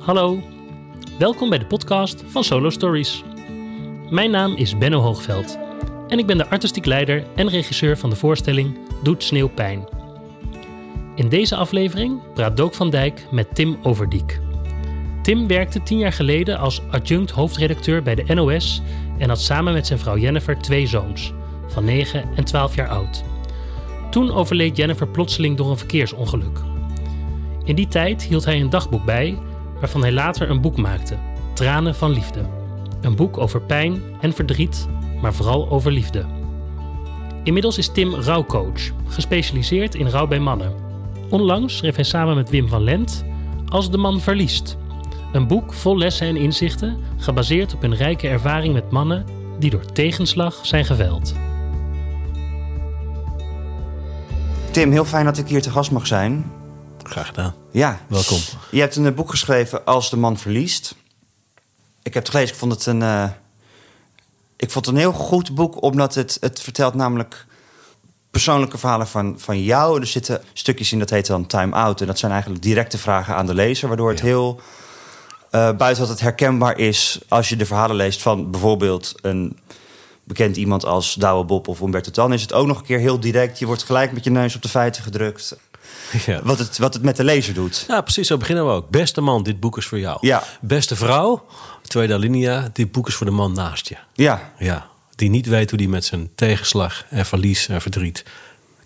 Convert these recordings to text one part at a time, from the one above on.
Hallo, welkom bij de podcast van Solo Stories. Mijn naam is Benno Hoogveld en ik ben de artistiek leider en regisseur van de voorstelling Doet Sneeuw Pijn. In deze aflevering praat Dook van Dijk met Tim Overdiek. Tim werkte tien jaar geleden als adjunct hoofdredacteur bij de NOS en had samen met zijn vrouw Jennifer twee zoons, van 9 en 12 jaar oud. Toen overleed Jennifer plotseling door een verkeersongeluk. In die tijd hield hij een dagboek bij, waarvan hij later een boek maakte: Tranen van Liefde. Een boek over pijn en verdriet, maar vooral over liefde. Inmiddels is Tim rouwcoach, gespecialiseerd in rouw bij mannen. Onlangs schreef hij samen met Wim van Lent Als de man verliest. Een boek vol lessen en inzichten, gebaseerd op een rijke ervaring met mannen die door tegenslag zijn geveld. Tim, heel fijn dat ik hier te gast mag zijn. Graag gedaan. Ja. Welkom. Je hebt een eh, boek geschreven Als de man verliest. Ik heb het gelezen, ik vond het een... eh, ik vond het een heel goed boek, omdat het, het vertelt namelijk persoonlijke verhalen van, van jou. Er zitten stukjes in, dat heet dan Time Out. En dat zijn eigenlijk directe vragen aan de lezer, waardoor het Ja. heel... eh, buiten dat het herkenbaar is als je de verhalen leest van bijvoorbeeld een bekend iemand als Douwe Bob of Umberto Tan, is het ook nog een keer heel direct. Je wordt gelijk met je neus op de feiten gedrukt. Ja. Wat het, wat het met de lezer doet. ja, precies. Zo beginnen we ook. Beste man, dit boek is voor jou. Ja. Beste vrouw, tweede alinea, dit boek is voor de man naast je. Ja, Ja. Die niet weet hoe die met zijn tegenslag en verlies en verdriet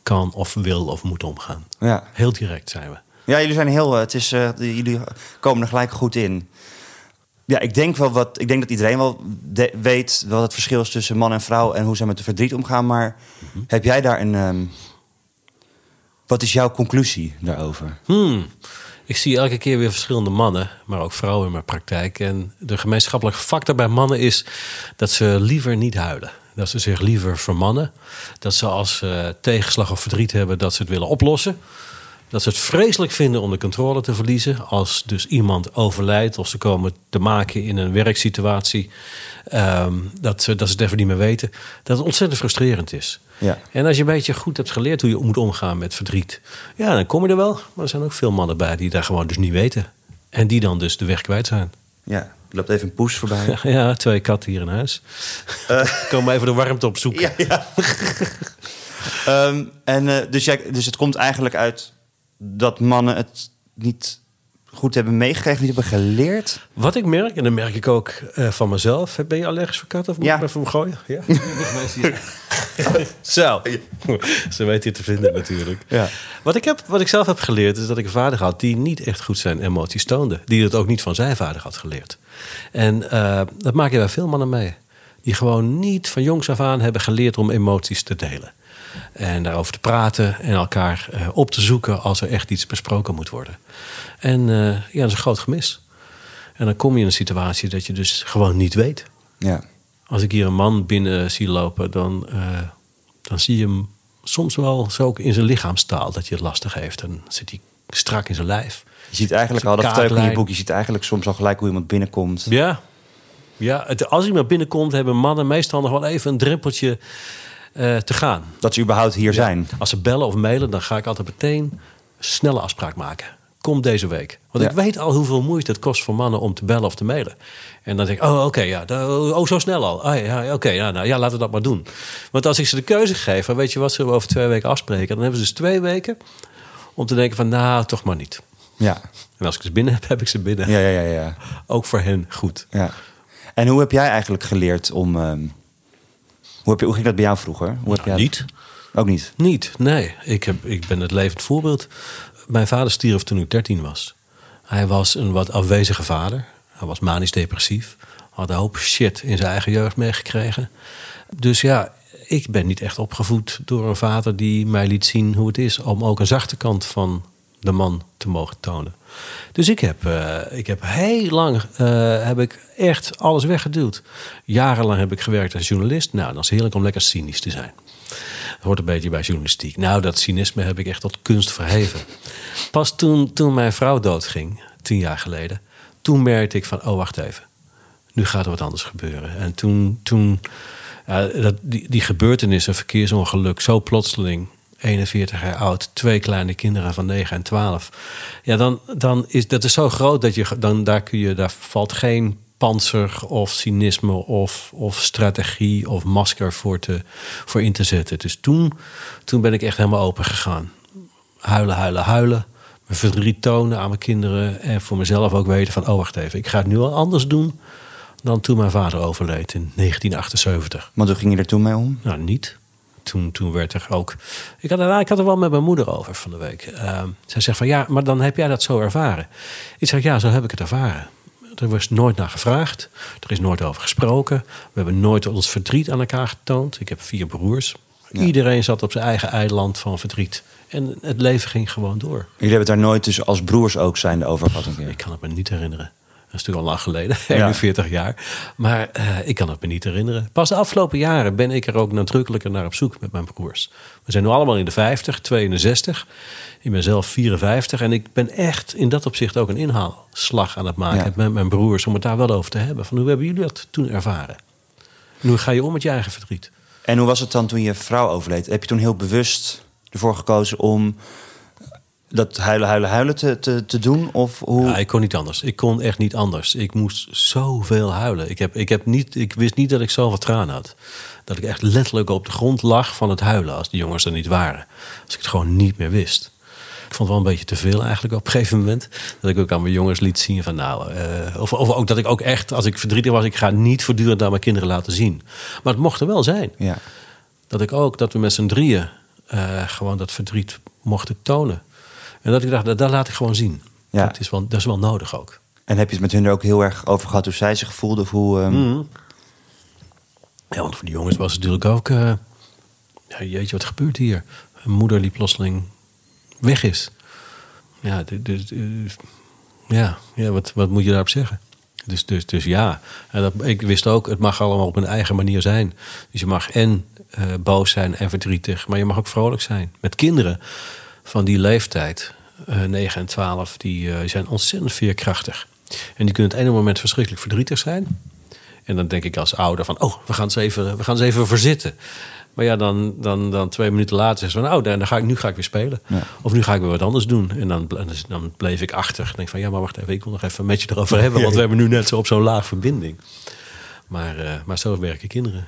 kan of wil of moet omgaan. ja. Heel direct zijn we. Ja, jullie zijn heel. eh, Het is, eh, jullie komen er gelijk goed in. Ja, ik denk wel wat. Ik denk dat iedereen wel de- weet wat het verschil is tussen man en vrouw en hoe ze met de verdriet omgaan. Maar heb jij daar een. ehm, wat is jouw conclusie daarover? Hmm. Ik zie elke keer weer verschillende mannen, maar ook vrouwen in mijn praktijk. En de gemeenschappelijke factor bij mannen is dat ze liever niet huilen. Dat ze zich liever vermannen. Dat ze als ze tegenslag of verdriet hebben, dat ze het willen oplossen. Dat ze het vreselijk vinden om de controle te verliezen. Als dus iemand overlijdt of ze komen te maken in een werksituatie. ehm, dat, ze, dat ze het even niet meer weten. Dat het ontzettend frustrerend is. Ja. En als je een beetje goed hebt geleerd hoe je moet omgaan met verdriet, ja, dan kom je er wel. Maar er zijn ook veel mannen bij die daar gewoon dus niet weten. En die dan dus de weg kwijt zijn. Ja, er loopt even een poes voorbij. Ja, twee katten hier in huis. Komen even de warmte opzoeken. Ja, ja. Ehm, en, eh, dus, jij, dus het komt eigenlijk uit dat mannen het niet goed hebben meegekregen, niet hebben geleerd. Wat ik merk, en dan merk ik ook eh, van mezelf. Ben je allergisch voor katten? Of moet Ja. ik hem even gooien? Ja. Zo. Ze weten je te vinden natuurlijk. Ja. Wat, ik heb, wat ik zelf heb geleerd is dat ik een vader had die niet echt goed zijn emoties toonde. Die het ook niet van zijn vader had geleerd. En eh, dat maak je bij veel mannen mee. Die gewoon niet van jongs af aan hebben geleerd om emoties te delen. En daarover te praten en elkaar eh, op te zoeken als er echt iets besproken moet worden. En eh, ja, dat is een groot gemis. En dan kom je in een situatie dat je dus gewoon niet weet. Ja. Als ik hier een man binnen zie lopen, dan, eh, dan zie je hem soms wel zo ook in zijn lichaamstaal dat hij het lastig heeft. En zit hij strak in zijn lijf. Je ziet eigenlijk al, dat vertel in je boek, je ziet eigenlijk soms al gelijk hoe iemand binnenkomt. Ja, ja het, als iemand binnenkomt, hebben mannen meestal nog wel even een drempeltje eh, te gaan. Dat ze überhaupt hier zijn. Als ze bellen of mailen, dan ga ik altijd meteen een snelle afspraak maken. Kom deze week. Want Ja. ik weet al hoeveel moeite het kost voor mannen om te bellen of te mailen. En dan denk ik, oh oké, ja, da- oh zo snel al. Ah, ja, oké, ja, nou, ja, laten we dat maar doen. Want als ik ze de keuze geef, weet je wat, we over twee weken afspreken? Dan hebben ze dus twee weken om te denken van, nou, toch maar niet. Ja. En als ik ze binnen heb, heb ik ze binnen. Ja, ja, ja, ja. Ook voor hen goed. ja. En hoe heb jij eigenlijk geleerd om... ehm, hoe, heb je, hoe ging dat bij jou vroeger? Hoe heb Nou, jij niet. Ook niet? Niet, nee. Ik, heb, ik ben het levend voorbeeld. Mijn vader stierf toen ik 13 was. Hij was een wat afwezige vader. Hij was manisch depressief. Had een hoop shit in zijn eigen jeugd meegekregen. Dus ja, ik ben niet echt opgevoed door een vader die mij liet zien hoe het is om ook een zachte kant van de man te mogen tonen. Dus ik heb, eh, ik heb heel lang eh, heb ik echt alles weggeduwd. Jarenlang heb ik gewerkt als journalist. Nou, dan is heerlijk om lekker cynisch te zijn. Dat hoort een beetje bij journalistiek. Nou, dat cynisme heb ik echt tot kunst verheven. Pas toen, toen mijn vrouw doodging, tien jaar geleden, toen merkte ik van, oh wacht even, nu gaat er wat anders gebeuren. En toen, toen ja, dat, die, die gebeurtenis, een verkeersongeluk, zo plotseling 41 jaar oud, twee kleine kinderen van 9 en 12. Ja, dan, dan is dat is zo groot dat je dan daar kun je, daar valt geen panzer of cynisme of, of strategie of masker voor, te, voor in te zetten. Dus toen, toen ben ik echt helemaal open gegaan. Huilen, huilen, huilen. Mijn verdriet tonen aan mijn kinderen. En voor mezelf ook weten van, oh wacht even, ik ga het nu al anders doen dan toen mijn vader overleed in 1978. Want hoe ging je er toen mee om? Nou, niet. Toen, toen werd er ook. Ik had, er, ik had er wel met mijn moeder over van de week. Uh, zij zegt van ja, maar dan heb jij dat zo ervaren. Ik zeg ja, zo heb ik het ervaren. Er was nooit naar gevraagd. Er is nooit over gesproken. We hebben nooit ons verdriet aan elkaar getoond. Ik heb vier broers. Iedereen zat op zijn eigen eiland van verdriet. En het leven ging gewoon door. Jullie hebben het daar nooit dus als broers ook zijn over gehad? Een keer. Ik kan het me niet herinneren. Dat is natuurlijk al lang geleden, 41 jaar. Maar uh, ik kan het me niet herinneren. Pas de afgelopen jaren ben ik er ook nadrukkelijker naar op zoek met mijn broers. We zijn nu allemaal in de 50, 62. Ik ben zelf 54 en ik ben echt in dat opzicht ook een inhaalslag aan het maken met mijn broers. Om het daar wel over te hebben. Van hoe hebben jullie dat toen ervaren? En hoe ga je om met je eigen verdriet? En hoe was het dan toen je vrouw overleed? Heb je toen heel bewust ervoor gekozen om dat huilen, huilen, huilen te, te, te doen? Of hoe? Ja, ik kon niet anders. Ik kon echt niet anders. Ik moest zoveel huilen. Ik, heb, ik, heb niet, ik wist niet dat ik zoveel tranen had. Dat ik echt letterlijk op de grond lag van het huilen als die jongens er niet waren. Als ik het gewoon niet meer wist. Ik vond het wel een beetje te veel eigenlijk op een gegeven moment. Dat ik ook aan mijn jongens liet zien van nou... Uh, of, of ook dat ik ook echt, als ik verdrietig was... ik ga niet voortdurend aan mijn kinderen laten zien. Maar het mocht er wel zijn. Ja. Dat ik ook, dat we met z'n drieën... Uh, gewoon dat verdriet mochten tonen. En dat ik dacht, dat, dat laat ik gewoon zien. Ja. Dat, is wel, dat is wel nodig ook. En heb je het met hun er ook heel erg over gehad hoe zij zich voelden? Of hoe, um... mm. Ja, want voor die jongens was het natuurlijk ook... Uh, ja, jeetje, wat gebeurt hier? Een moeder die plotseling weg is. Ja, dus, ja, ja wat, wat moet je daarop zeggen? Dus, dus, dus ja, en dat, ik wist ook, het mag allemaal op een eigen manier zijn. Dus je mag en uh, boos zijn en verdrietig, maar je mag ook vrolijk zijn. Met kinderen van die leeftijd, uh, 9 en 12, die uh, zijn ontzettend veerkrachtig. En die kunnen het ene moment verschrikkelijk verdrietig zijn. En dan denk ik als ouder van, oh, we gaan ze even, we gaan ze even verzitten. Maar ja, dan, dan, dan twee minuten later is van, oh, dan ga ik, nu ga ik weer spelen. Ja. Of nu ga ik weer wat anders doen. En dan, dan bleef ik achter. Ik denk van, ja, maar wacht even, ik wil nog even met je erover hebben. Want we hebben nu net zo op zo'n laag verbinding. Maar, uh, maar zo werken kinderen.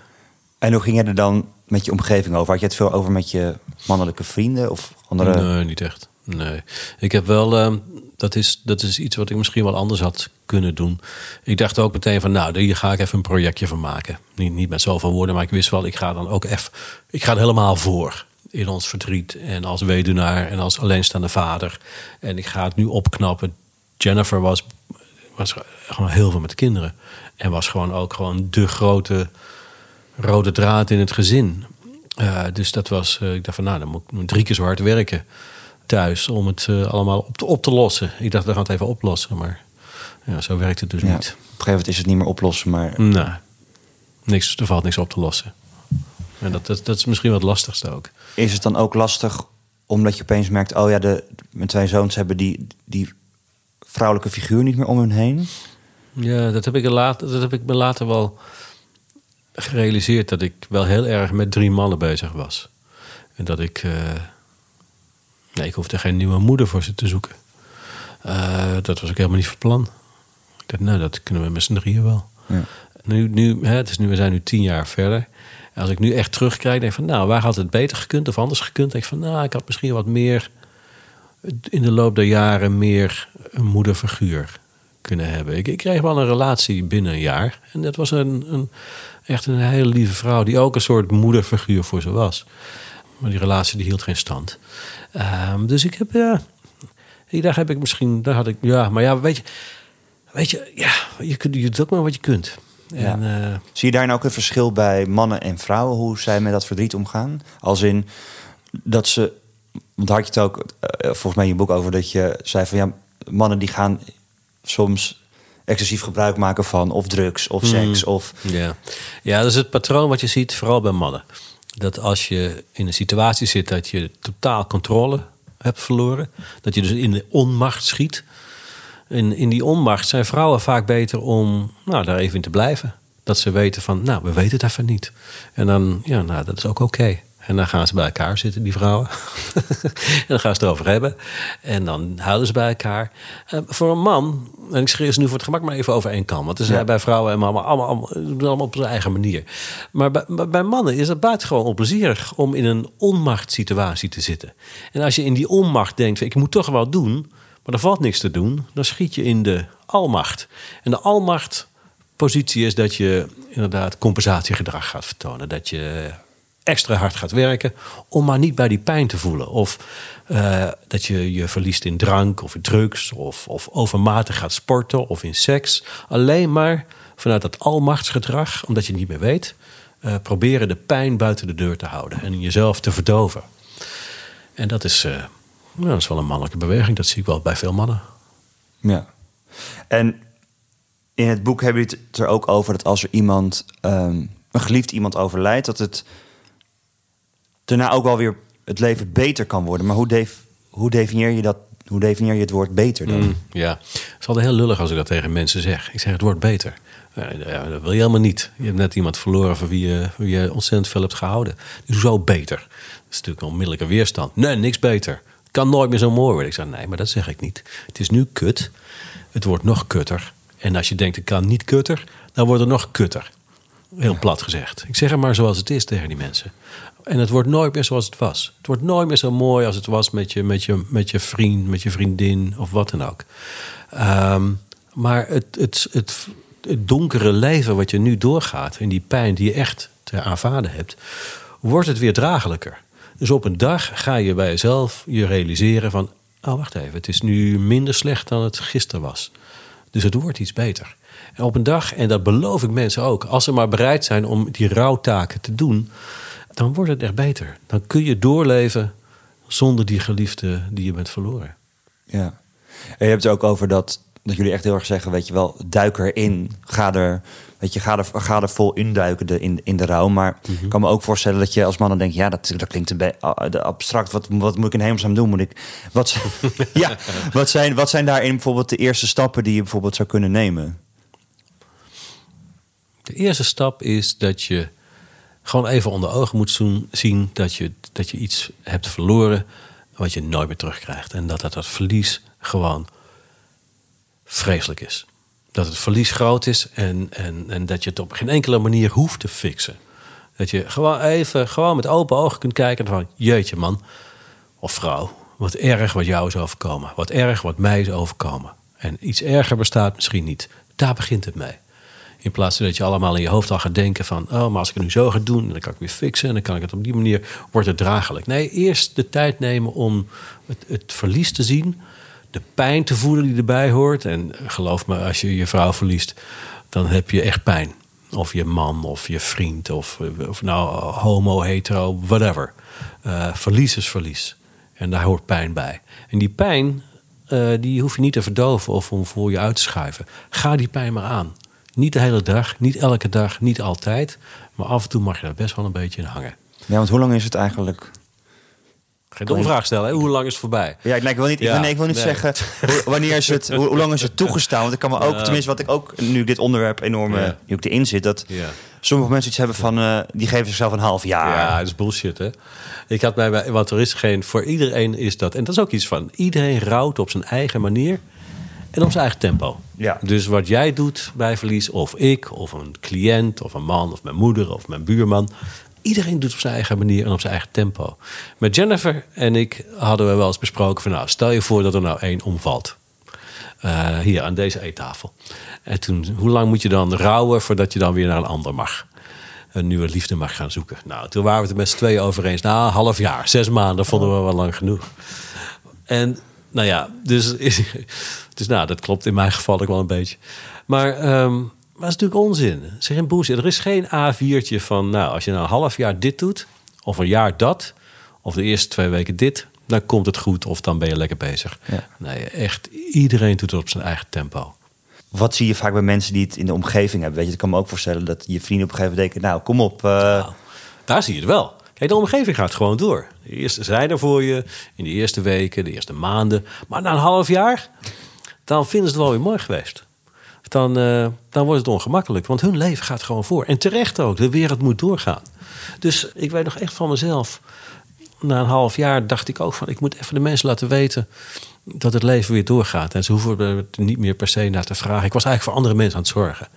En hoe ging je er dan met je omgeving over? Had je het veel over met je mannelijke vrienden of andere? Nee, niet echt. Nee. Ik heb wel, uh, dat, is, dat is iets wat ik misschien wel anders had kunnen doen. Ik dacht ook meteen van, nou, hier ga ik even een projectje van maken. Niet, niet met zoveel woorden, maar ik wist wel, ik ga dan ook even, ik ga er helemaal voor. In ons verdriet en als weduwnaar en als alleenstaande vader. En ik ga het nu opknappen. Jennifer was, was gewoon heel veel met kinderen. En was gewoon ook gewoon de grote rode draad in het gezin. Uh, dus dat was, uh, ik dacht van nou, dan moet ik drie keer zo hard werken thuis om het uh, allemaal op te, op te lossen. Ik dacht, we gaan het even oplossen, maar ja, zo werkt het dus ja, niet. Op een gegeven moment is het niet meer oplossen, maar... Nou, niks, er valt niks op te lossen. En dat, dat, dat is misschien wat lastigste ook. Is het dan ook lastig omdat je opeens merkt... oh ja, de, mijn twee zoons hebben die, die vrouwelijke figuur niet meer om hun heen? Ja, dat heb ik, later, dat heb ik me later wel gerealiseerd dat ik wel heel erg met drie mannen bezig was. En dat ik. Uh, nee, ik hoefde geen nieuwe moeder voor ze te zoeken. Uh, dat was ook helemaal niet van plan. Ik dacht, nou, dat kunnen we met z'n drieën wel. Ja. Nu, nu, hè, het is nu, we zijn nu tien jaar verder. En als ik nu echt terugkijk, denk ik van, nou, waar had het beter gekund of anders gekund? Denk ik van, nou, ik had misschien wat meer in de loop der jaren meer een moederfiguur kunnen hebben. Ik, ik kreeg wel een relatie binnen een jaar. En dat was een, een Echt een hele lieve vrouw die ook een soort moederfiguur voor ze was. Maar die relatie die hield geen stand. Um, dus ik heb, ja, daar heb ik misschien, daar had ik, ja, maar ja, weet je, weet je, ja, je, kunt, je doet ook maar wat je kunt. En, uh, Zie je daar nou ook een verschil bij mannen en vrouwen, hoe zij met dat verdriet omgaan? Als in dat ze, want had je het ook uh, volgens mij in je boek over dat je zei van ja, mannen die gaan soms excessief gebruik maken van of drugs of seks. Mm. Of... Ja. ja, dat is het patroon wat je ziet, vooral bij mannen. Dat als je in een situatie zit dat je totaal controle hebt verloren, dat je dus in de onmacht schiet. In, in die onmacht zijn vrouwen vaak beter om nou, daar even in te blijven. Dat ze weten van, nou, we weten het even niet. En dan, ja, nou, dat is ook oké. En dan gaan ze bij elkaar zitten, die vrouwen. en dan gaan ze het erover hebben. En dan huilen ze bij elkaar. Uh, voor een man, en ik schreef ze nu voor het gemak maar even over één kam. Want er zijn bij vrouwen en allemaal, allemaal, allemaal, allemaal op zijn eigen manier. Maar bij, bij mannen is het buitengewoon onplezierig om in een onmachtssituatie te zitten. En als je in die onmacht denkt, ik moet toch wel doen, maar er valt niks te doen, dan schiet je in de almacht. En de almachtpositie is dat je inderdaad compensatiegedrag gaat vertonen. Dat je extra hard gaat werken om maar niet bij die pijn te voelen. Of uh, dat je je verliest in drank of in drugs of, of overmatig gaat sporten of in seks. Alleen maar vanuit dat almachtsgedrag, omdat je niet meer weet, uh, proberen de pijn buiten de deur te houden en jezelf te verdoven. En dat is, uh, nou, dat is wel een mannelijke beweging, dat zie ik wel bij veel mannen. Ja. En in het boek hebben jullie het er ook over dat als er iemand, um, een geliefd iemand overlijdt, dat het daarna ook wel weer het leven beter kan worden. Maar hoe, def, hoe definieer je dat? Hoe definieer je het woord beter dan? Mm, ja, het is altijd heel lullig als ik dat tegen mensen zeg. Ik zeg het woord beter. Ja, dat wil je helemaal niet. Je hebt net iemand verloren van wie je, je ontzettend veel hebt gehouden. Dus zo beter? Dat is natuurlijk een onmiddellijke weerstand. Nee, niks beter. Het kan nooit meer zo mooi worden. Ik zeg, nee, maar dat zeg ik niet. Het is nu kut. Het wordt nog kutter. En als je denkt, het kan niet kutter, dan wordt het nog kutter. Heel plat gezegd. Ik zeg het maar zoals het is tegen die mensen. En het wordt nooit meer zoals het was. Het wordt nooit meer zo mooi als het was met je, met je, met je vriend, met je vriendin of wat dan ook. Um, maar het, het, het, het donkere leven wat je nu doorgaat en die pijn die je echt te aanvaarden hebt, wordt het weer draaglijker. Dus op een dag ga je bij jezelf je realiseren van, oh wacht even, het is nu minder slecht dan het gisteren was. Dus het wordt iets beter. Op een dag, en dat beloof ik mensen ook, als ze maar bereid zijn om die rouwtaken te doen, dan wordt het echt beter. Dan kun je doorleven zonder die geliefde die je bent verloren. Ja. En je hebt het ook over dat, dat jullie echt heel erg zeggen, weet je wel, duik erin. Ga er, weet je, ga er, ga er vol induiken de, in, in de rouw. Maar Mhm. ik kan me ook voorstellen dat je als man dan denkt, ja, dat, dat klinkt een beetje abstract. Wat, wat moet ik in hemelsnaam doen? Moet ik, wat, ja, wat, zijn, wat zijn daarin bijvoorbeeld de eerste stappen die je bijvoorbeeld zou kunnen nemen? De eerste stap is dat je gewoon even onder ogen moet zien dat je, dat je iets hebt verloren wat je nooit meer terugkrijgt. En dat dat, dat verlies gewoon vreselijk is. Dat het verlies groot is en, en, en dat je het op geen enkele manier hoeft te fixen. Dat je gewoon even gewoon met open ogen kunt kijken van jeetje man of vrouw, wat erg wat jou is overkomen. Wat erg wat mij is overkomen. En iets erger bestaat misschien niet. Daar begint het mee. In plaats van dat je allemaal in je hoofd al gaat denken van... oh, maar als ik het nu zo ga doen, dan kan ik weer fixen... en dan kan ik het op die manier, wordt het draaglijk. Nee, eerst de tijd nemen om het, het verlies te zien... de pijn te voelen die erbij hoort. En geloof me, als je je vrouw verliest, dan heb je echt pijn. Of je man, of je vriend, of, of nou homo, hetero, whatever. Eh, verlies is verlies. En daar hoort pijn bij. En die pijn, eh, die hoef je niet te verdoven of om voor je uit te schuiven. Ga die pijn maar aan. Niet de hele dag, niet elke dag, niet altijd. Maar af en toe mag je daar best wel een beetje in hangen. Ja, want hoe lang is het eigenlijk? Geen domme vraag stellen, hè? hoe lang is het voorbij? Ja, nee, ik wil niet, ik Ja, wil, nee, ik wil niet nee. zeggen wanneer is het, hoe, hoe lang is het toegestaan. Want ik kan me ook, tenminste wat ik ook nu dit onderwerp enorm, eh, Ja. nu ik erin zit, dat sommige mensen iets hebben van, eh, die geven zichzelf een half jaar. Ja, dat is bullshit, hè? Ik had bij mij, want er is geen, voor iedereen is dat, en dat is ook iets van, iedereen rouwt op zijn eigen manier en op zijn eigen tempo. Ja. Dus wat jij doet bij verlies, of ik, of een cliënt, of een man, of mijn moeder, of mijn buurman, iedereen doet op zijn eigen manier en op zijn eigen tempo. Met Jennifer en ik hadden we wel eens besproken van, nou, stel je voor dat er nou één omvalt. Eh, hier aan deze eettafel. En toen, hoe lang moet je dan rouwen voordat je dan weer naar een ander mag? Een nieuwe liefde mag gaan zoeken. Nou, toen waren we het er met z'n tweeën over eens. Nou, een half jaar, zes maanden vonden we wel lang genoeg. En nou ja, dus, dus nou, dat klopt in mijn geval ook wel een beetje. Maar, ehm, maar dat is natuurlijk onzin. Het is geen bullshit. Er is geen A4'tje van, nou, als je nou een half jaar dit doet, of een jaar dat, of de eerste twee weken dit, dan komt het goed of dan ben je lekker bezig. Ja. Nee, echt, iedereen doet het op zijn eigen tempo. Wat zie je vaak bij mensen die het in de omgeving hebben? Weet je, ik kan me ook voorstellen dat je vrienden op een gegeven moment denken, nou, kom op. eh, Nou, daar zie je het wel. Kijk, de omgeving gaat gewoon door. De eerste zijn er voor je, in de eerste weken, de eerste maanden. Maar na een half jaar, dan vinden ze het wel weer mooi geweest. dan, eh, dan wordt het ongemakkelijk. Want hun leven gaat gewoon voor. En terecht ook, de wereld moet doorgaan. Dus ik weet nog echt van mezelf. Na een half jaar dacht ik ook van... ik moet even de mensen laten weten dat het leven weer doorgaat. En ze hoeven er niet meer per se naar te vragen. Ik was eigenlijk voor andere mensen aan het zorgen.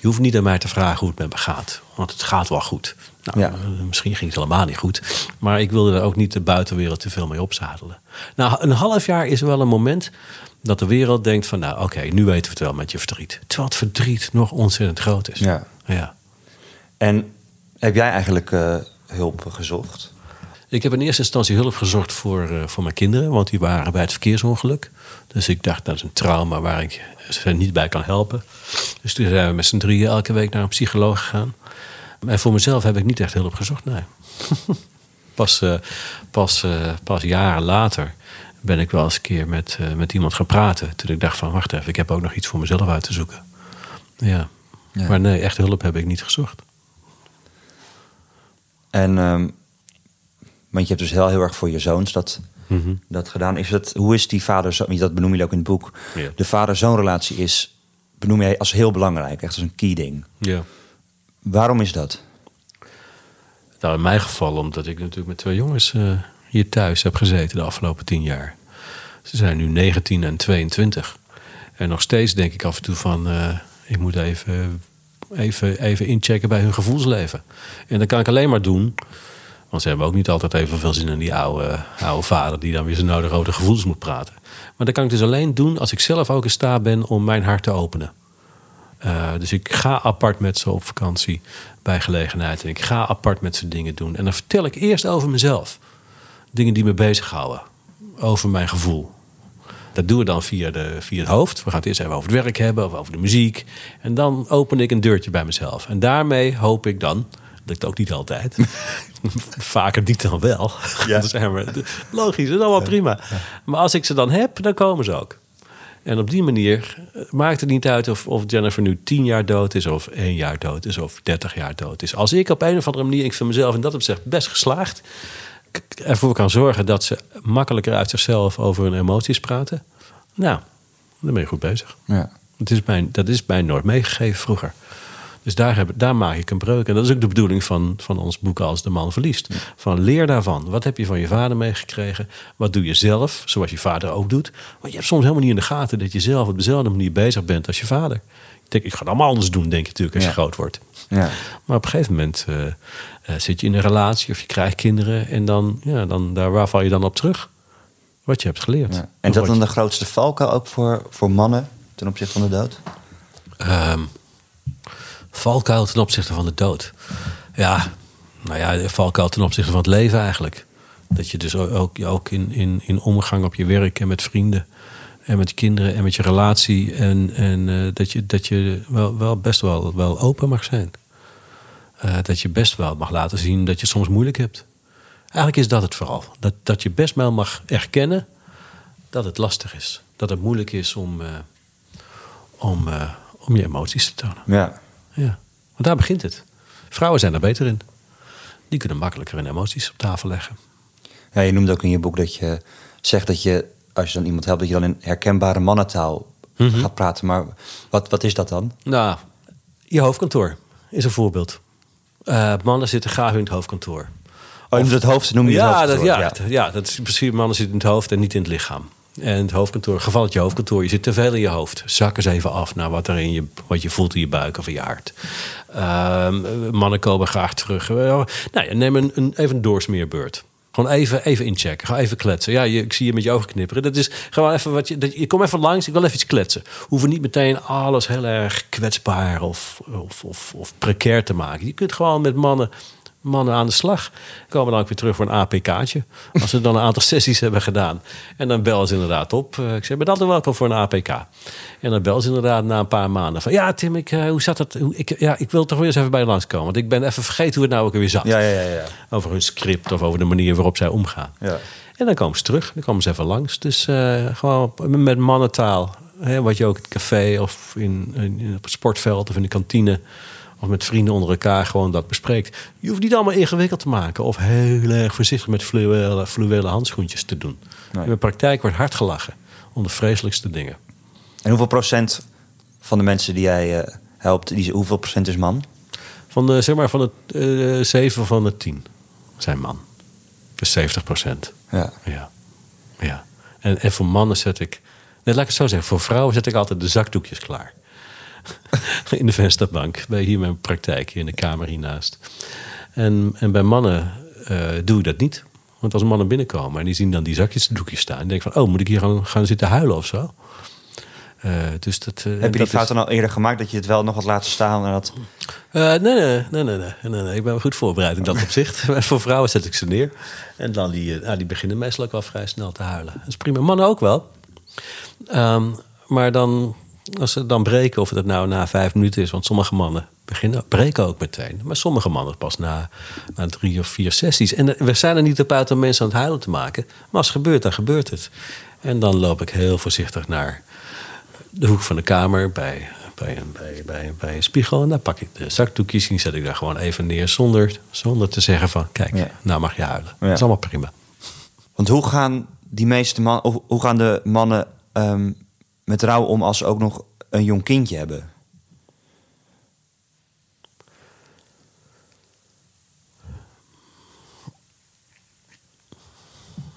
Je hoeft niet aan mij te vragen hoe het met me gaat. Want het gaat wel goed. Nou, Ja. misschien ging het helemaal niet goed. Maar ik wilde er ook niet de buitenwereld te veel mee opzadelen. Nou, een half jaar is wel een moment dat de wereld denkt van... nou, oké, nu weten we het wel met je verdriet. Terwijl het verdriet nog ontzettend groot is. Ja. ja. En heb jij eigenlijk eh, hulp gezocht? Ik heb in eerste instantie hulp gezocht voor, eh, voor mijn kinderen, want die waren bij het verkeersongeluk. Dus ik dacht, dat is een trauma waar ik ze niet bij kan helpen. Dus toen zijn we met z'n drieën elke week naar een psycholoog gegaan. En voor mezelf heb ik niet echt hulp gezocht, nee. pas, eh, pas, eh, pas jaren later ben ik wel eens een keer met, eh, met iemand gaan praten. Toen ik dacht van, wacht even, ik heb ook nog iets voor mezelf uit te zoeken. Ja. Ja. Maar nee, echt hulp heb ik niet gezocht. En, ehm, want je hebt dus heel, heel erg voor je zoons dat, Mhm. dat gedaan. Is het, hoe is die vader, dat benoem je ook in het boek. Ja. De vader-zoon relatie is, benoem jij als heel belangrijk. Echt als een key ding. Ja. Waarom is dat? Nou, in mijn geval omdat ik natuurlijk met twee jongens eh, hier thuis heb gezeten de afgelopen tien jaar. Ze zijn nu 19 en 22. En nog steeds denk ik af en toe van... eh, ik moet even, even, even inchecken bij hun gevoelsleven. En dat kan ik alleen maar doen... want ze hebben ook niet altijd even veel zin in die oude, oude vader... die dan weer zijn nodig over de gevoelens moet praten. Maar dat kan ik dus alleen doen als ik zelf ook in staat ben... om mijn hart te openen. Uh, dus ik ga apart met ze op vakantie bij gelegenheid. En ik ga apart met ze dingen doen. En dan vertel ik eerst over mezelf. Dingen die me bezighouden. Over mijn gevoel. Dat doen we dan via, de, via het hoofd. We gaan het eerst even over het werk hebben of over de muziek. En dan open ik een deurtje bij mezelf. En daarmee hoop ik dan, dat lukt ook niet altijd. Vaker niet dan wel. Ja. Logisch, dat is allemaal prima. Maar als ik ze dan heb, dan komen ze ook. En op die manier maakt het niet uit of, of Jennifer nu tien jaar dood is, of één jaar dood is, of dertig jaar dood is. Als ik op een of andere manier, ik vind mezelf in dat opzicht best geslaagd, ervoor kan zorgen dat ze makkelijker uit zichzelf over hun emoties praten, nou, dan ben je goed bezig. Ja. Het is mij, dat is mij nooit meegegeven vroeger. Dus daar, heb, daar maak ik een breuk. En dat is ook de bedoeling van, van ons boek Als de man verliest. Van leer daarvan. Wat heb je van je vader meegekregen? Wat doe je zelf, zoals je vader ook doet? Want je hebt soms helemaal niet in de gaten... dat je zelf op dezelfde manier bezig bent als je vader. Ik denk, ik ga het allemaal anders doen, denk je natuurlijk, als je Ja. groot wordt. Ja. Maar op een gegeven moment eh, eh, zit je in een relatie of je krijgt kinderen... en dan, ja, dan, daar, waar val je dan op terug? Wat je hebt geleerd. Ja. En dat dan je- de grootste valkuil ook voor, voor mannen ten opzichte van de dood? Ehm, valkuil ten opzichte van de dood. Ja, nou ja, valkuil ten opzichte van het leven eigenlijk. Dat je dus ook, ook, in, in, in omgang op je werk en met vrienden en met kinderen en met je relatie. En, en eh, dat je, dat je wel, wel best wel, wel open mag zijn. Eh, dat je best wel mag laten zien dat je soms moeilijk hebt. Eigenlijk is dat het vooral. Dat, dat je best wel mag erkennen dat het lastig is. Dat het moeilijk is om, eh, om, om je emoties te tonen. Ja. Ja, want daar begint het. Vrouwen zijn er beter in. Die kunnen makkelijker hun emoties op tafel leggen. ja. Je noemde ook in je boek dat je zegt dat je, als je dan iemand helpt, dat je dan in herkenbare mannentaal Mhm. gaat praten. Maar wat, wat is dat dan? Nou, je hoofdkantoor is een voorbeeld. Eh, mannen zitten graag in het hoofdkantoor. Oh, je het hoofd, noem je ja, het dat, ja, het- ja, dat is precies. Mannen zitten in het hoofd en niet in het lichaam. En het hoofdkantoor, geval je hoofdkantoor, je zit te veel in je hoofd. Zak eens even af naar wat, er in je, wat je voelt in je buik of in je hart. Ehm, mannen komen graag terug. Eh, nou ja, neem een, even een doorsmeerbeurt. Gewoon even, even inchecken. Ga even kletsen. Ja, ik zie je met je ogen knipperen. Dat is gewoon even wat je. Dat, je kom even langs. Ik wil even iets kletsen. Hoeven niet meteen alles heel erg kwetsbaar of, of, of, of precair te maken. Je kunt gewoon met mannen, mannen aan de slag. Komen dan ook weer terug voor een APK'tje. Als ze dan een aantal sessies hebben gedaan. En dan bellen ze inderdaad op. Eh, Ik zeg, ben altijd welkom voor een APK. En dan bellen ze inderdaad na een paar maanden. Van ja, Tim, ik, eh, hoe zat? Hoe- Ik, ja, ik wil toch weer eens even bij je langskomen. Want ik ben even vergeten hoe het nou ook weer zat Ja, ja, ja. ja. over hun script of over de manier waarop zij omgaan. ja. En dan komen ze terug, dan komen ze even langs. Dus eh, gewoon met mannentaal. Hè, wat je ook in het café of in, in, op het sportveld of in de kantine... of met vrienden onder elkaar gewoon dat bespreekt. Je hoeft niet allemaal ingewikkeld te maken... of heel erg voorzichtig met fluwelen, fluwelen handschoentjes te doen. Nee. In de praktijk wordt hard gelachen om de vreselijkste dingen. En hoeveel procent van de mensen die jij eh, helpt, die, hoeveel procent is man? Van de, zeg maar, van de eh, zeven van de tien zijn man. Dus 70 procent. Ja. Ja. ja. En, en voor mannen zet ik... Nee, laat ik het zo zeggen. Voor vrouwen zet ik altijd de zakdoekjes klaar. in de vensterbank. Bij hier mijn praktijk, in de kamer hiernaast. En, en bij mannen eh, doe ik dat niet. Want als mannen binnenkomen en die zien dan die zakjes doekjes staan... en denk van, oh, moet ik hier gaan, gaan zitten huilen of zo? Eh, dus dat, eh, Heb je die dat fout is- dan al eerder gemaakt dat je het wel nog had laten staan? En dat... Nee, nee, nee, nee, nee, nee, nee. Ik ben goed voorbereid in dat opzicht. Maar voor vrouwen zet ik ze neer. En dan die, nou, die beginnen meestal ook wel vrij snel te huilen. Dat is prima. Mannen ook wel. Ehm, maar dan, als ze dan breken, of het nou na vijf minuten is... want sommige mannen beginnen, breken ook meteen. Maar sommige mannen pas na, na drie of vier sessies. En we zijn er niet op uit om mensen aan het huilen te maken. Maar als het gebeurt, dan gebeurt het. En dan loop ik heel voorzichtig naar de hoek van de kamer bij, bij, een, bij, bij, bij een spiegel. En dan pak ik de zakdoekjes en zet ik daar gewoon even neer zonder, zonder te zeggen van... kijk, Ja. nou mag je huilen. Ja. Dat is allemaal prima. Want hoe gaan die meeste mannen, hoe, hoe gaan de mannen ehm, met rouw om als ze ook nog een jong kindje hebben?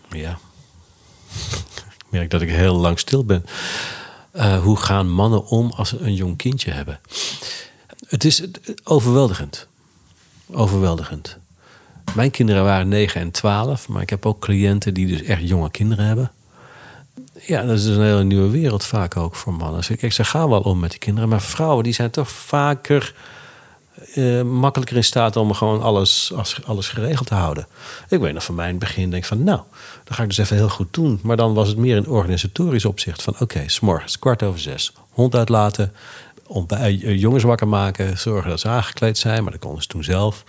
Ja. ik merk dat ik heel lang stil ben. Eh, hoe gaan mannen om als ze een jong kindje hebben? Het is overweldigend. Overweldigend. Mijn kinderen waren 9 en 12, maar ik heb ook cliënten die dus echt jonge kinderen hebben. Ja, dat is dus een hele nieuwe wereld vaak ook voor mannen. Dus Kijk, ze gaan wel om met die kinderen, maar vrouwen die zijn toch vaker eh, makkelijker in staat om gewoon alles, alles geregeld te houden. Ik weet nog van mij in het begin denk van, nou, dat ga ik dus even heel goed doen. Maar dan was het meer een organisatorisch opzicht van, oké, s s'morgens kwart over zes, hond uitlaten, eh, jongens wakker maken, zorgen dat ze aangekleed zijn, maar dat konden ze toen zelf.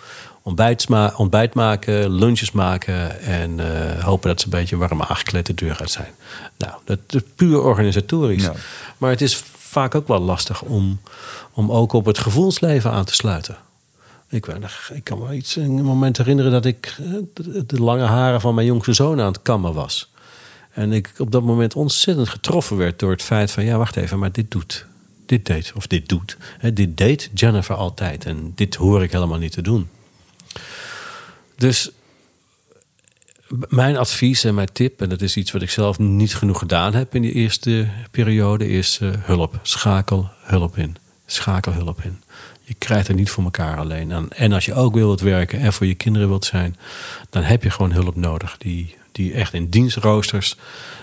Ontbijt, ma- ontbijt maken, lunches maken en eh, hopen dat ze een beetje warm aangekleed de deur uit zijn. Nou, dat is puur organisatorisch. Ja. Maar het is vaak ook wel lastig om, om ook op het gevoelsleven aan te sluiten. Ik, weet nog, ik kan me iets een moment herinneren dat ik eh, de, de lange haren van mijn jongste zoon aan het kammen was. En ik op dat moment ontzettend getroffen werd door het feit van... ja, wacht even, maar dit doet, dit deed, of dit doet. Hè, dit deed Jennifer altijd en dit hoor ik helemaal niet te doen. Dus mijn advies en mijn tip, en dat is iets wat ik zelf niet genoeg gedaan heb in die eerste periode, is eh, hulp. Schakel hulp in. Schakel hulp in. Je krijgt het niet voor elkaar alleen. En, en als je ook wilt werken en voor je kinderen wilt zijn, dan heb je gewoon hulp nodig. Die, die echt in dienstroosters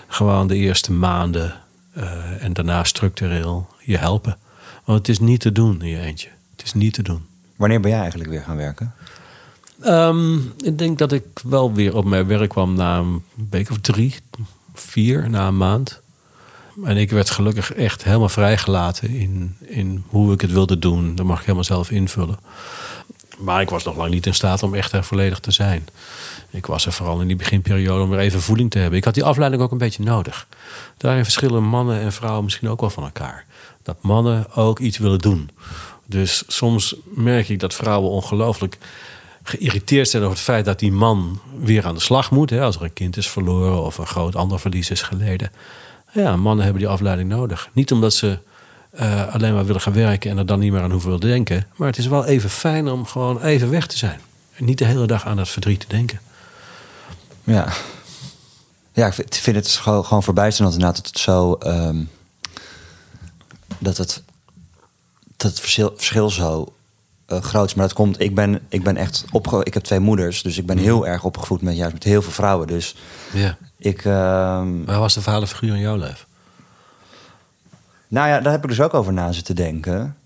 gewoon de eerste maanden eh, en daarna structureel je helpen. Want het is niet te doen in je eentje. Het is niet te doen. Wanneer ben jij eigenlijk weer gaan werken? Ehm, ik denk dat ik wel weer op mijn werk kwam na een week of drie, vier, na een maand. En ik werd gelukkig echt helemaal vrijgelaten in, in hoe ik het wilde doen. Dat mag ik helemaal zelf invullen. Maar ik was nog lang niet in staat om echt er volledig te zijn. Ik was er vooral in die beginperiode om weer even voeling te hebben. Ik had die afleiding ook een beetje nodig. Daarin verschillen mannen en vrouwen misschien ook wel van elkaar. Dat mannen ook iets willen doen. Dus soms merk ik dat vrouwen ongelooflijk geïrriteerd zijn over het feit dat die man weer aan de slag moet. Hè, als er een kind is verloren of een groot ander verlies is geleden. Ja, mannen hebben die afleiding nodig. Niet omdat ze eh, alleen maar willen gaan werken en er dan niet meer aan hoeven willen denken. Maar het is wel even fijn om gewoon even weg te zijn. En niet de hele dag aan dat verdriet te denken. Ja. Ja, ik vind- het gewoon, verbijsterend inderdaad dat het zo... ehm, dat het, dat verschil, verschil zo eh, groot is. Maar dat komt, ik ben, ik ben echt opge... Ik heb twee moeders, dus ik ben heel erg opgevoed met juist met heel veel vrouwen. Dus Ja. ik... ehm, Waar was de vaderfiguur in jouw leven? Nou ja, daar heb ik dus ook over na zitten denken.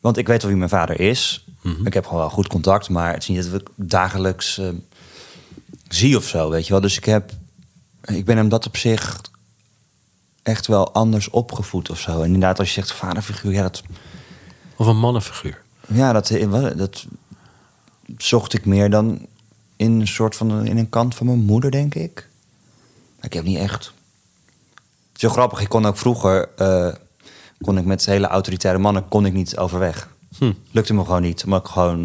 Want ik weet wel wie mijn vader is. Ik heb gewoon wel goed contact, maar het is niet dat ik dagelijks eh, zie of zo, weet je wel. Dus ik heb, ik ben hem dat op zich echt wel anders opgevoed of zo. En inderdaad, als je zegt vaderfiguur, ja, dat, Of een mannenfiguur? Ja, dat, dat zocht ik meer dan in een soort van in een kant van mijn moeder, denk ik. Ik heb niet echt. Het is heel grappig. Ik kon ook vroeger, eh, kon ik met hele autoritaire mannen, kon ik niet overweg. Hm. Lukte me gewoon niet. Omdat ik gewoon,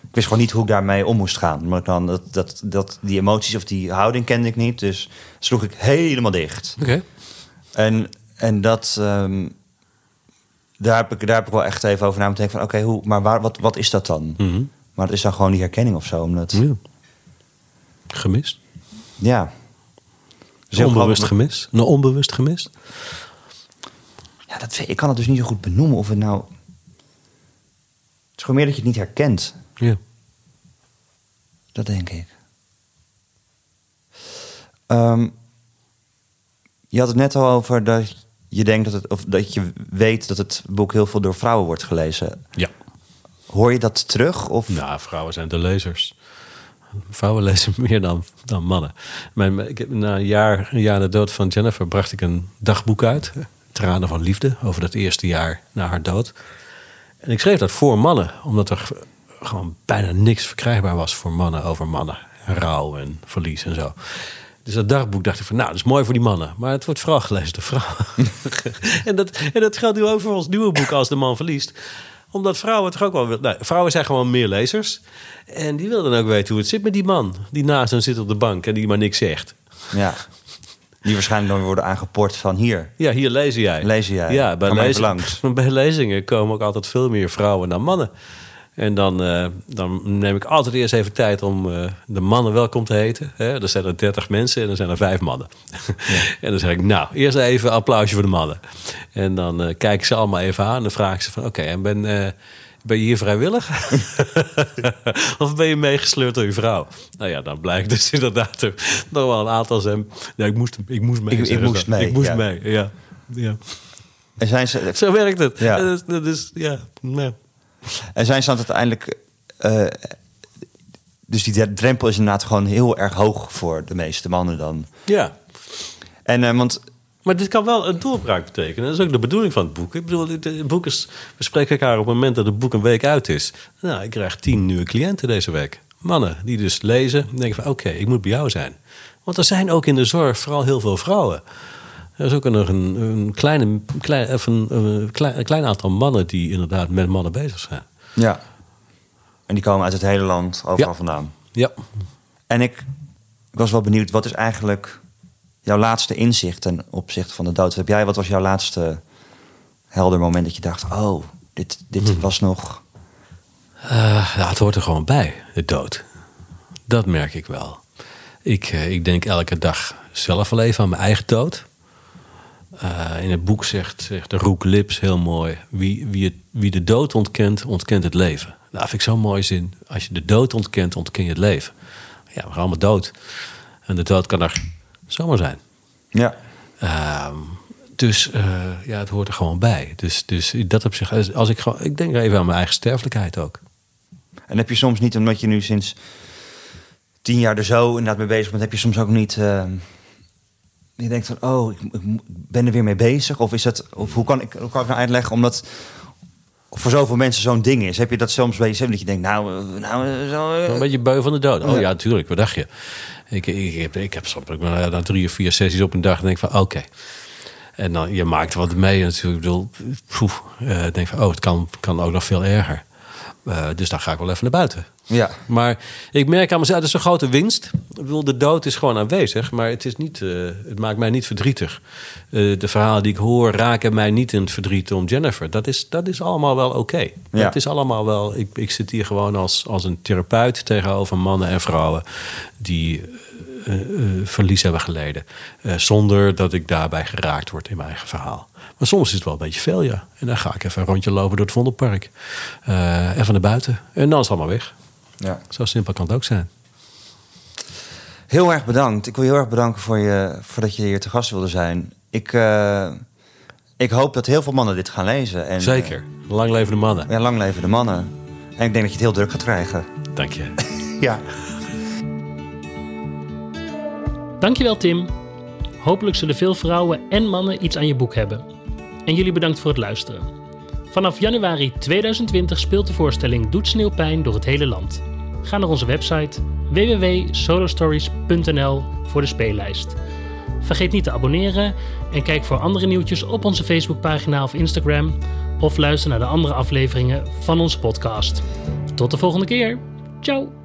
ik wist gewoon niet hoe ik daarmee om moest gaan. Omdat ik dan dat, dat, dat die emoties of die houding kende ik niet. Dus sloeg ik helemaal dicht. Oké. En, en dat, ehm, daar, heb ik, daar heb ik wel echt even over na moeten denken van... oké, hoe, maar waar, wat, wat is dat dan? Mhm. Maar het is dan gewoon die herkenning of zo. Omdat, Ja. Gemist. ja. Dus onbewust gemist. Een onbewust gemist. Ja, dat, ik kan het dus niet zo goed benoemen of het nou... Het is gewoon meer dat je het niet herkent. Ja. Dat denk ik. Ehm, je had het net al over dat je denkt dat het, of dat je weet dat het boek heel veel door vrouwen wordt gelezen. Ja. Hoor je dat terug? Of Nou, vrouwen zijn de lezers. Vrouwen lezen meer dan, dan mannen. Mijn, ik heb, na een jaar, een jaar na de dood van Jennifer bracht ik een dagboek uit. Tranen van liefde. Over dat eerste jaar na haar dood. En ik schreef dat voor mannen. Omdat er gewoon bijna niks verkrijgbaar was voor mannen over mannen. Rouw en verlies en zo. Dus dat dagboek dacht ik van, nou, dat is mooi voor die mannen. Maar het wordt vooral gelezen door vrouwen. en, dat, en dat geldt nu ook voor ons nieuwe boek Als de man verliest. Omdat vrouwen toch ook wel... Nou, vrouwen zijn gewoon meer lezers. En die willen dan ook weten hoe het zit met die man. Die naast hen zit op de bank en die maar niks zegt. ja, die waarschijnlijk dan worden aangeport van hier. Ja, hier lezen jij. Lezen jij. Ja, bij, Kom maar even lezing- langs. bij lezingen komen ook altijd veel meer vrouwen dan mannen. En dan, eh, dan neem ik altijd eerst even tijd om eh, de mannen welkom te heten. Hè? Er zijn er 30 mensen en er zijn er vijf mannen. en dan zeg ik, nou, eerst even een applausje voor de mannen. En dan eh kijk ik ze allemaal even aan en dan vraag ik ze van... oké, en ben, ben je hier vrijwillig? of ben je meegesleurd door je vrouw? Nou ja, dan blijkt dus inderdaad er nog wel een aantal zijn... Ja, ik moest, ik moest mee. Ik- moest mee, Ik moest ja. mee, ja. ja. En zijn ze, Zo werkt het. Ja. Ja. Dat is, dat is- ja. ja. En zijn ze dan uiteindelijk... eh, dus die drempel is inderdaad gewoon heel erg hoog voor de meeste mannen dan. Ja. En eh, want Maar dit kan wel een doorbraak betekenen. Dat is ook de bedoeling van het boek. Ik bedoel, het het boek is, we spreken elkaar op het moment dat het boek een week uit is. Nou, ik krijg tien nieuwe cliënten deze week. Mannen die dus lezen en denken van oké, ik moet bij jou zijn. Want er zijn ook in de zorg vooral heel veel vrouwen. Er is ook nog een, een, kleine, klein, of een, klein, een klein aantal mannen die inderdaad met mannen bezig zijn. ja. En die komen uit het hele land, overal Ja. vandaan. Ja. En ik, ik was wel benieuwd, wat is eigenlijk jouw laatste inzicht ten opzichte van de dood? Heb jij, wat was jouw laatste helder moment dat je dacht, oh, dit, dit was nog... Eh, ja, het hoort er gewoon bij, de dood. Dat merk ik wel. Ik, eh, ik denk elke dag zelf wel even aan mijn eigen dood. Eh, in het boek zegt, zegt de Roek Lips heel mooi: wie, wie, het, wie de dood ontkent, ontkent het leven. Nou, vind ik zo'n mooie zin. Als je de dood ontkent, ontken je het leven. Ja, we gaan allemaal dood. En de dood kan er zomaar zijn. Ja, Ehm, dus eh, ja, het hoort er gewoon bij. Dus, dus dat op zich, als- als ik gewoon, ik denk even aan mijn eigen sterfelijkheid ook. en heb je soms niet, omdat je nu sinds tien jaar er zo inderdaad mee bezig bent, heb je soms ook niet... je denkt van, oh, ik, ik ben er weer mee bezig. Of, is het, of hoe, kan ik, hoe kan ik nou uitleggen, omdat voor zoveel mensen zo'n ding is. Heb je dat soms bij jezelf dat je denkt, nou, eh, nou eh, zo... eh, Een beetje beu van de dood. Oh Ja. ja, natuurlijk. Wat dacht je? Ik, ik, heb, ik heb soms ook maar na drie of vier sessies op een dag en denk van oké. En dan je maakt wat mee natuurlijk. Ik bedoel, poef, denk van oh, het kan, kan ook nog veel erger. Eh, dus dan ga ik wel even naar buiten. Ja, Maar ik merk aan mezelf, dat is een grote winst. Ik bedoel, de dood is gewoon aanwezig, maar het, is niet, eh, het maakt mij niet verdrietig. Eh, de verhalen die ik hoor raken mij niet in het verdriet om Jennifer. Dat is, dat is allemaal wel oké. Ja. Het is allemaal wel. Ik, ik zit hier gewoon als, als een therapeut tegenover mannen en vrouwen die verlies hebben geleden. Eh, zonder dat ik daarbij geraakt word in mijn eigen verhaal. Maar soms is het wel een beetje veel, ja. En dan ga ik even een rondje lopen door het Vondelpark. Eh even naar buiten. En dan is het allemaal weg. ja. Zo simpel kan het ook zijn. Heel erg bedankt. Ik wil je heel erg bedanken voor, je, voor dat je hier te gast wilde zijn. Ik, eh, ik hoop dat heel veel mannen dit gaan lezen. En, Zeker. Lang leven de mannen. eh, ja, lang leven de mannen. En ik denk dat je het heel druk gaat krijgen. Dank je. Ja. Dankjewel Tim. Hopelijk zullen veel vrouwen en mannen iets aan je boek hebben. En jullie bedankt voor het luisteren. Vanaf januari 2020 speelt de voorstelling Doet Sneeuwpijn door het hele land. Ga naar onze website www.solostories.nl voor de speellijst. Vergeet niet te abonneren en kijk voor andere nieuwtjes op onze Facebookpagina of Instagram of luister naar de andere afleveringen van onze podcast. Tot de volgende keer. Ciao!